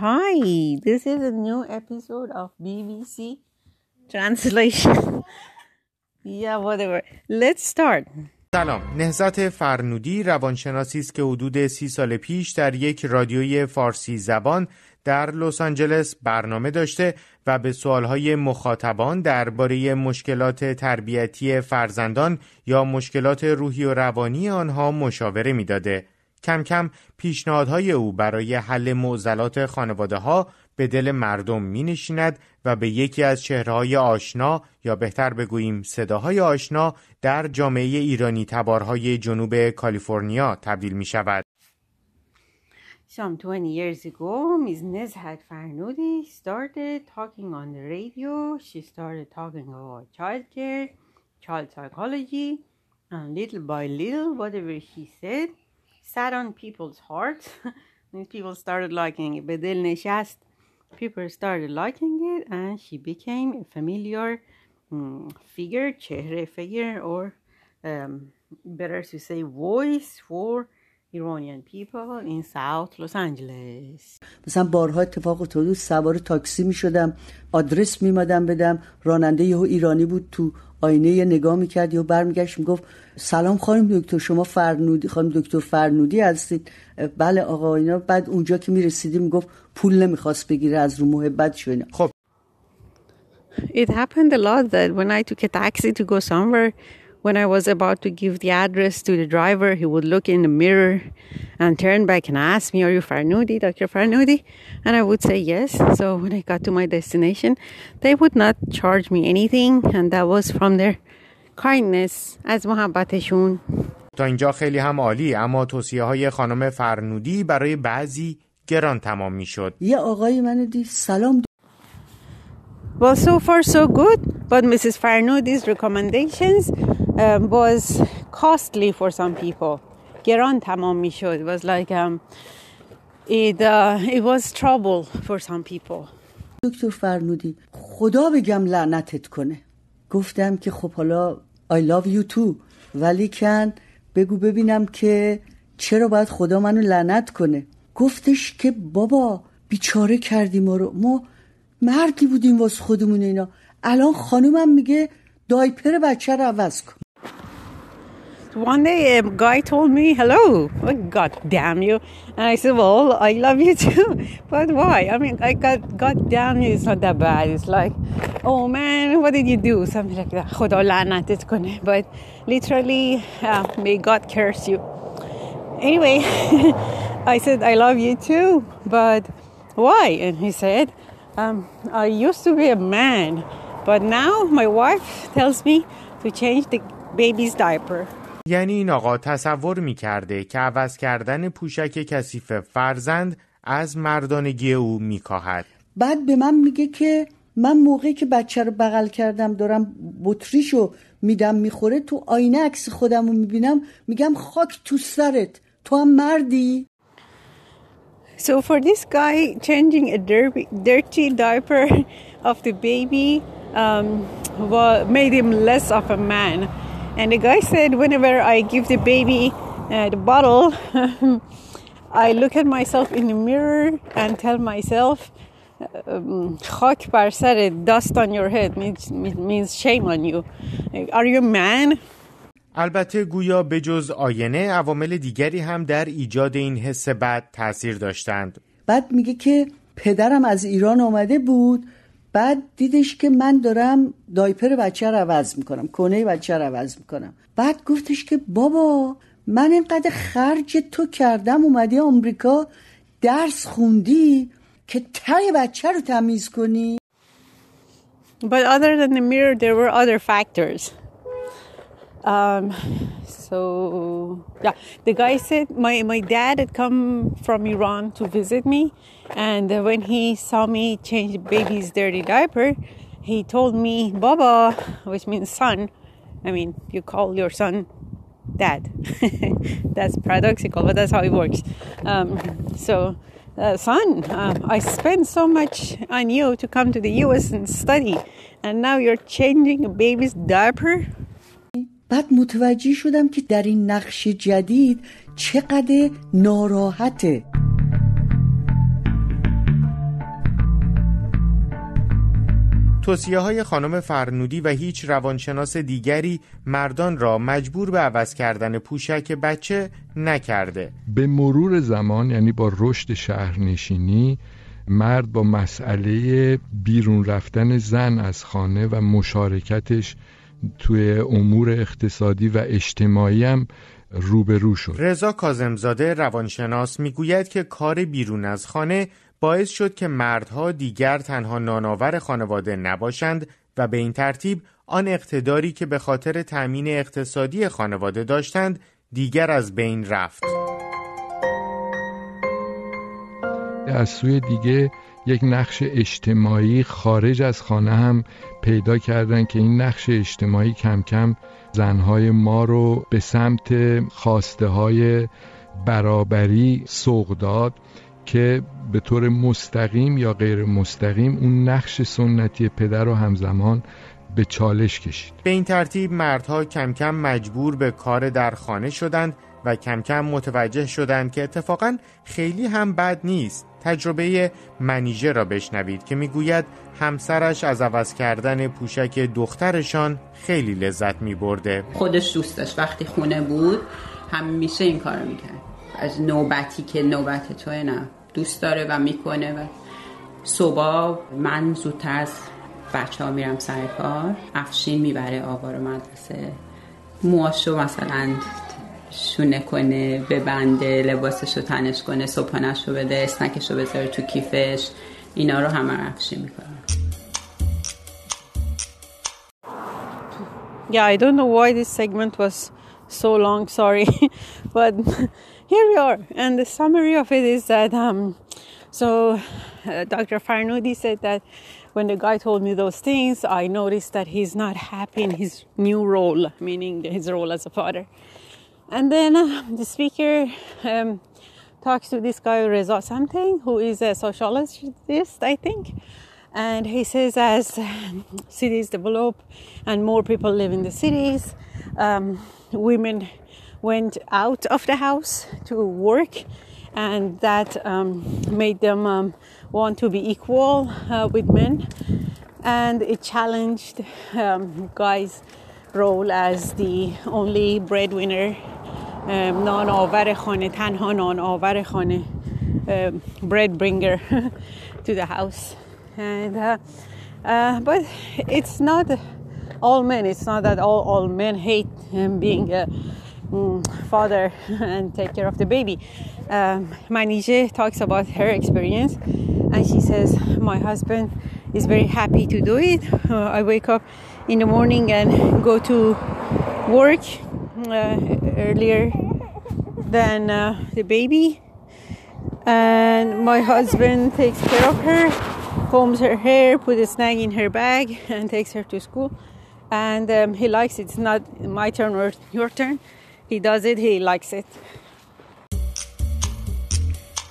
Hi, this is a new episode of BBC Translation. yeah, whatever. Let's start. سلام نهزت فرنودی روانشناسی است که حدود سی سال پیش در یک رادیوی فارسی زبان در لس آنجلس برنامه داشته و به سوالهای مخاطبان درباره مشکلات تربیتی فرزندان یا مشکلات روحی و روانی آنها مشاوره می‌داده. کم کم پیشنهادهای او برای حل معضلات خانواده ها به دل مردم می نشیند و به یکی از چهرهای آشنا یا بهتر بگوییم صداهای آشنا در جامعه ایرانی تبارهای جنوب کالیفرنیا تبدیل می شود. Some 20 years ago, Ms. Nezhat Farnudi started talking on the radio. She started talking about childcare, child psychology, and little by little, whatever she said sat on people's hearts. These people started liking it. Bedel Neshast, people started liking it, and she became a familiar um, figure, chehre figure, or um, better to say, voice for Iranian people in South Los Angeles. مثلا بارها اتفاق افتاد سوار تاکسی می شدم آدرس می بدم. راننده یهو ایرانی بود تو آینه یه نگاه می‌کرد یا برمیگشت می‌گفت سلام خانم دکتر شما فرنودی خانم دکتر فرنودی هستید؟ بله آقا اینا. بعد اونجا که می‌رسیدیم می‌گفت پول نمی‌خواست بگیره از رو محبت اینا. خب. It happened a lot that when I took a taxi to go somewhere when I was about to give the address to the driver, he would look in the mirror and turn back and ask me, Are you Farnudi, Dr. Farnudi? And I would say yes. So when I got to my destination, they would not charge me anything, and that was from their kindness از محبتشون. تا اینجا خیلی هم عالی اما توصیه های خانم فرنودی برای بعضی گران تمام می شد. یه آقای من دید سلام Well, so far so good, but Mrs. Farnudi's recommendations um, was costly for some people. گران تمام می شد. Was like um, it, uh, it was trouble for some people. دکتر فرنودی خدا بگم لعنتت کنه گفتم که خب حالا I love you too ولی کن بگو ببینم که چرا باید خدا منو لعنت کنه گفتش که بابا بیچاره کردی ما رو ما مردی بودیم واس خودمون اینا الان خانومم میگه دایپر بچه رو عوض کن One day a guy told me, hello, oh, God damn you. And I said, well, I love you too. But why? I mean, I got, God damn you, it's not that bad. It's like, oh man, what did you do? Something like that. خدا لعنتت کنه. But literally, uh, may God curse you. Anyway, I said, I love you too. But why? And he said, um, I used to be a man. But now my wife tells me to change the baby's diaper. یعنی این آقا تصور می کرده که عوض کردن پوشک کثیف فرزند از مردانگی او می کاهد. بعد به من میگه که من موقعی که بچه رو بغل کردم دارم بطریشو میدم می‌خوره تو آینه عکس خودم رو می‌بینم میگم خاک تو سرت تو هم مردی So for this guy, changing a dirty, dirty diaper of the baby um, made him less of a man. And the guy said, whenever I give the baby uh, the bottle, I look at myself in the mirror and tell myself, خاک بر سر dust on your head means, means shame on you. Are you a man? البته گویا به جز آینه عوامل دیگری هم در ایجاد این حس بد تاثیر داشتند. بعد میگه که پدرم از ایران آمده بود بعد دیدش که من دارم دایپر بچه رو عوض می‌کنم کنه بچه رو عوض می‌کنم بعد گفتش که بابا من اینقدر خرج تو کردم اومدی آمریکا درس خوندی که تای بچه رو تمیز کنی But other than the mirror, there were other factors. Um, so yeah, the guy said my, my dad had come from Iran to visit me, and when he saw me change baby's dirty diaper, he told me Baba, which means son. I mean, you call your son dad. that's paradoxical, but that's how it works. Um, so, uh, son, um, I spent so much on you to come to the U.S. and study, and now you're changing a baby's diaper. بعد متوجه شدم که در این نقش جدید چقدر ناراحته. توصیه های خانم فرنودی و هیچ روانشناس دیگری مردان را مجبور به عوض کردن پوشک بچه نکرده. به مرور زمان یعنی با رشد شهرنشینی مرد با مسئله بیرون رفتن زن از خانه و مشارکتش توی امور اقتصادی و اجتماعی هم روبرو شد رضا کازمزاده روانشناس می‌گوید که کار بیرون از خانه باعث شد که مردها دیگر تنها نانآور خانواده نباشند و به این ترتیب آن اقتداری که به خاطر تأمین اقتصادی خانواده داشتند دیگر از بین رفت. از سوی دیگه یک نقش اجتماعی خارج از خانه هم پیدا کردن که این نقش اجتماعی کم کم زنهای ما رو به سمت خواسته های برابری سوق داد که به طور مستقیم یا غیر مستقیم اون نقش سنتی پدر رو همزمان به چالش کشید. به این ترتیب مردها کم کم مجبور به کار در خانه شدند و کم کم متوجه شدند که اتفاقا خیلی هم بد نیست. تجربه منیژه را بشنوید که می‌گوید همسرش از عوض کردن پوشک دخترشان خیلی لذت می برده خودش دوست وقتی خونه بود همیشه این کار می‌کرد. از نوبتی که نوبت توی نه دوست داره و می‌کنه و صبح من زودتر از بچه ها میرم سر کار افشین می‌بره آوار مدرسه. مواشو مثلا شونه کنه ببنده لباسش رو تنش کنه صبحانش رو بده اسنکش رو بذاره تو کیفش اینا رو همه افشین میکنه Yeah, I don't know why this segment was so long, sorry. but here we are. And the summary of it is that, um, so uh, Dr. Farnudi said that when the guy told me those things, I noticed that he's not happy in his new role, meaning his role as a father. And then uh, the speaker um, talks to this guy, Reza something, who is a sociologist, I think. And he says, as cities develop and more people live in the cities, um, women went out of the house to work, and that um, made them um, want to be equal uh, with men. And it challenged um, guys' role as the only breadwinner, um, non آور خانه, تنها نان آور خانه, bread bringer to the house. And uh, uh, but it's not all men. It's not that all, all men hate um, being a um, father and take care of the baby. Um, Manije talks about her experience, and she says, "My husband is very happy to do it. Uh, I wake up in the morning and go to work uh, earlier than uh, the baby. And my husband takes care of her, combs her hair, puts a snag in her bag, and takes her to school. And um, he likes it. It's not my turn or your turn. He does it. He likes it.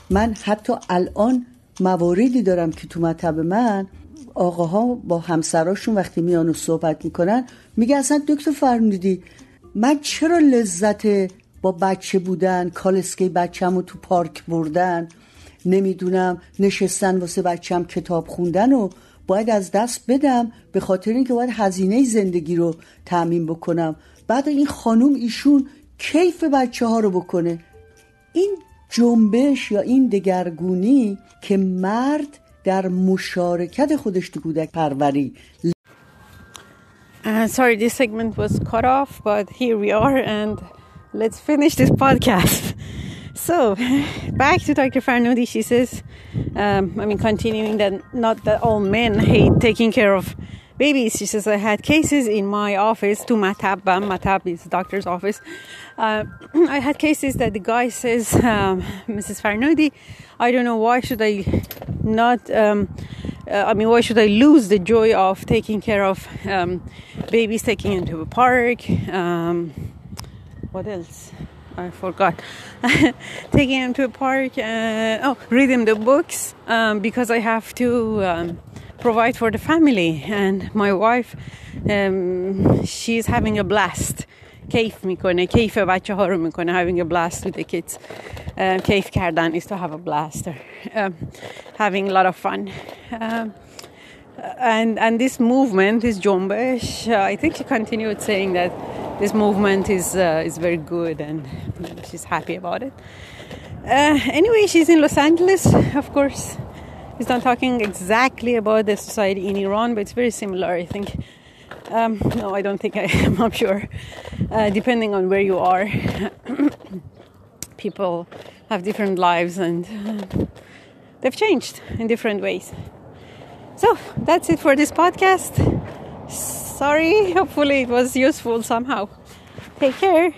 من حتی الان مواردی دارم که تو مطب من آقاها با همسراشون وقتی میان و صحبت میکنن میگه اصلا دکتر فرنودی من چرا لذت با بچه بودن کالسکه بچم تو پارک بردن؟ نمی‌دونم نشستن واسه بچم کتاب خوندن و باید از دست بدم به خاطر اینکه باید هزینه زندگی رو تعمین بکنم. بعد این خانوم ایشون کیف بچه ها رو بکنه؟ این جنبش یا این دگرگونی که مرد در مشارکت خودش تو کودک پروری Uh, sorry, this segment was cut off, but here we are, and let's finish this podcast. So, back to Dr. Farnudi, she says, um, I mean, continuing that not that all men hate taking care of babies. She says, I had cases in my office, to Matab, Matab is doctor's office. Uh, I had cases that the guy says, um, Mrs. Farnudi, I don't know why should I not, um, uh, I mean, why should I lose the joy of taking care of um, babies, taking them to a park? Um, what else? I forgot. Taking them to a park, and, oh, reading the books um, because I have to um, provide for the family. And my wife, um, she's having a blast. کیف میکنه کیف بچه ها رو میکنه having a blast with the kids um, کیف کردن is to have a blast um, having a lot of fun um, and and this movement, this Jombesh, uh, I think she continued saying that this movement is uh, is very good and she's happy about it. Uh, anyway, she's in Los Angeles, of course. He's not talking exactly about the society in Iran, but it's very similar, I think. Um, no, I don't think I am. not sure. Uh, depending on where you are, people have different lives and uh, they've changed in different ways. So that's it for this podcast. Sorry, hopefully it was useful somehow. Take care.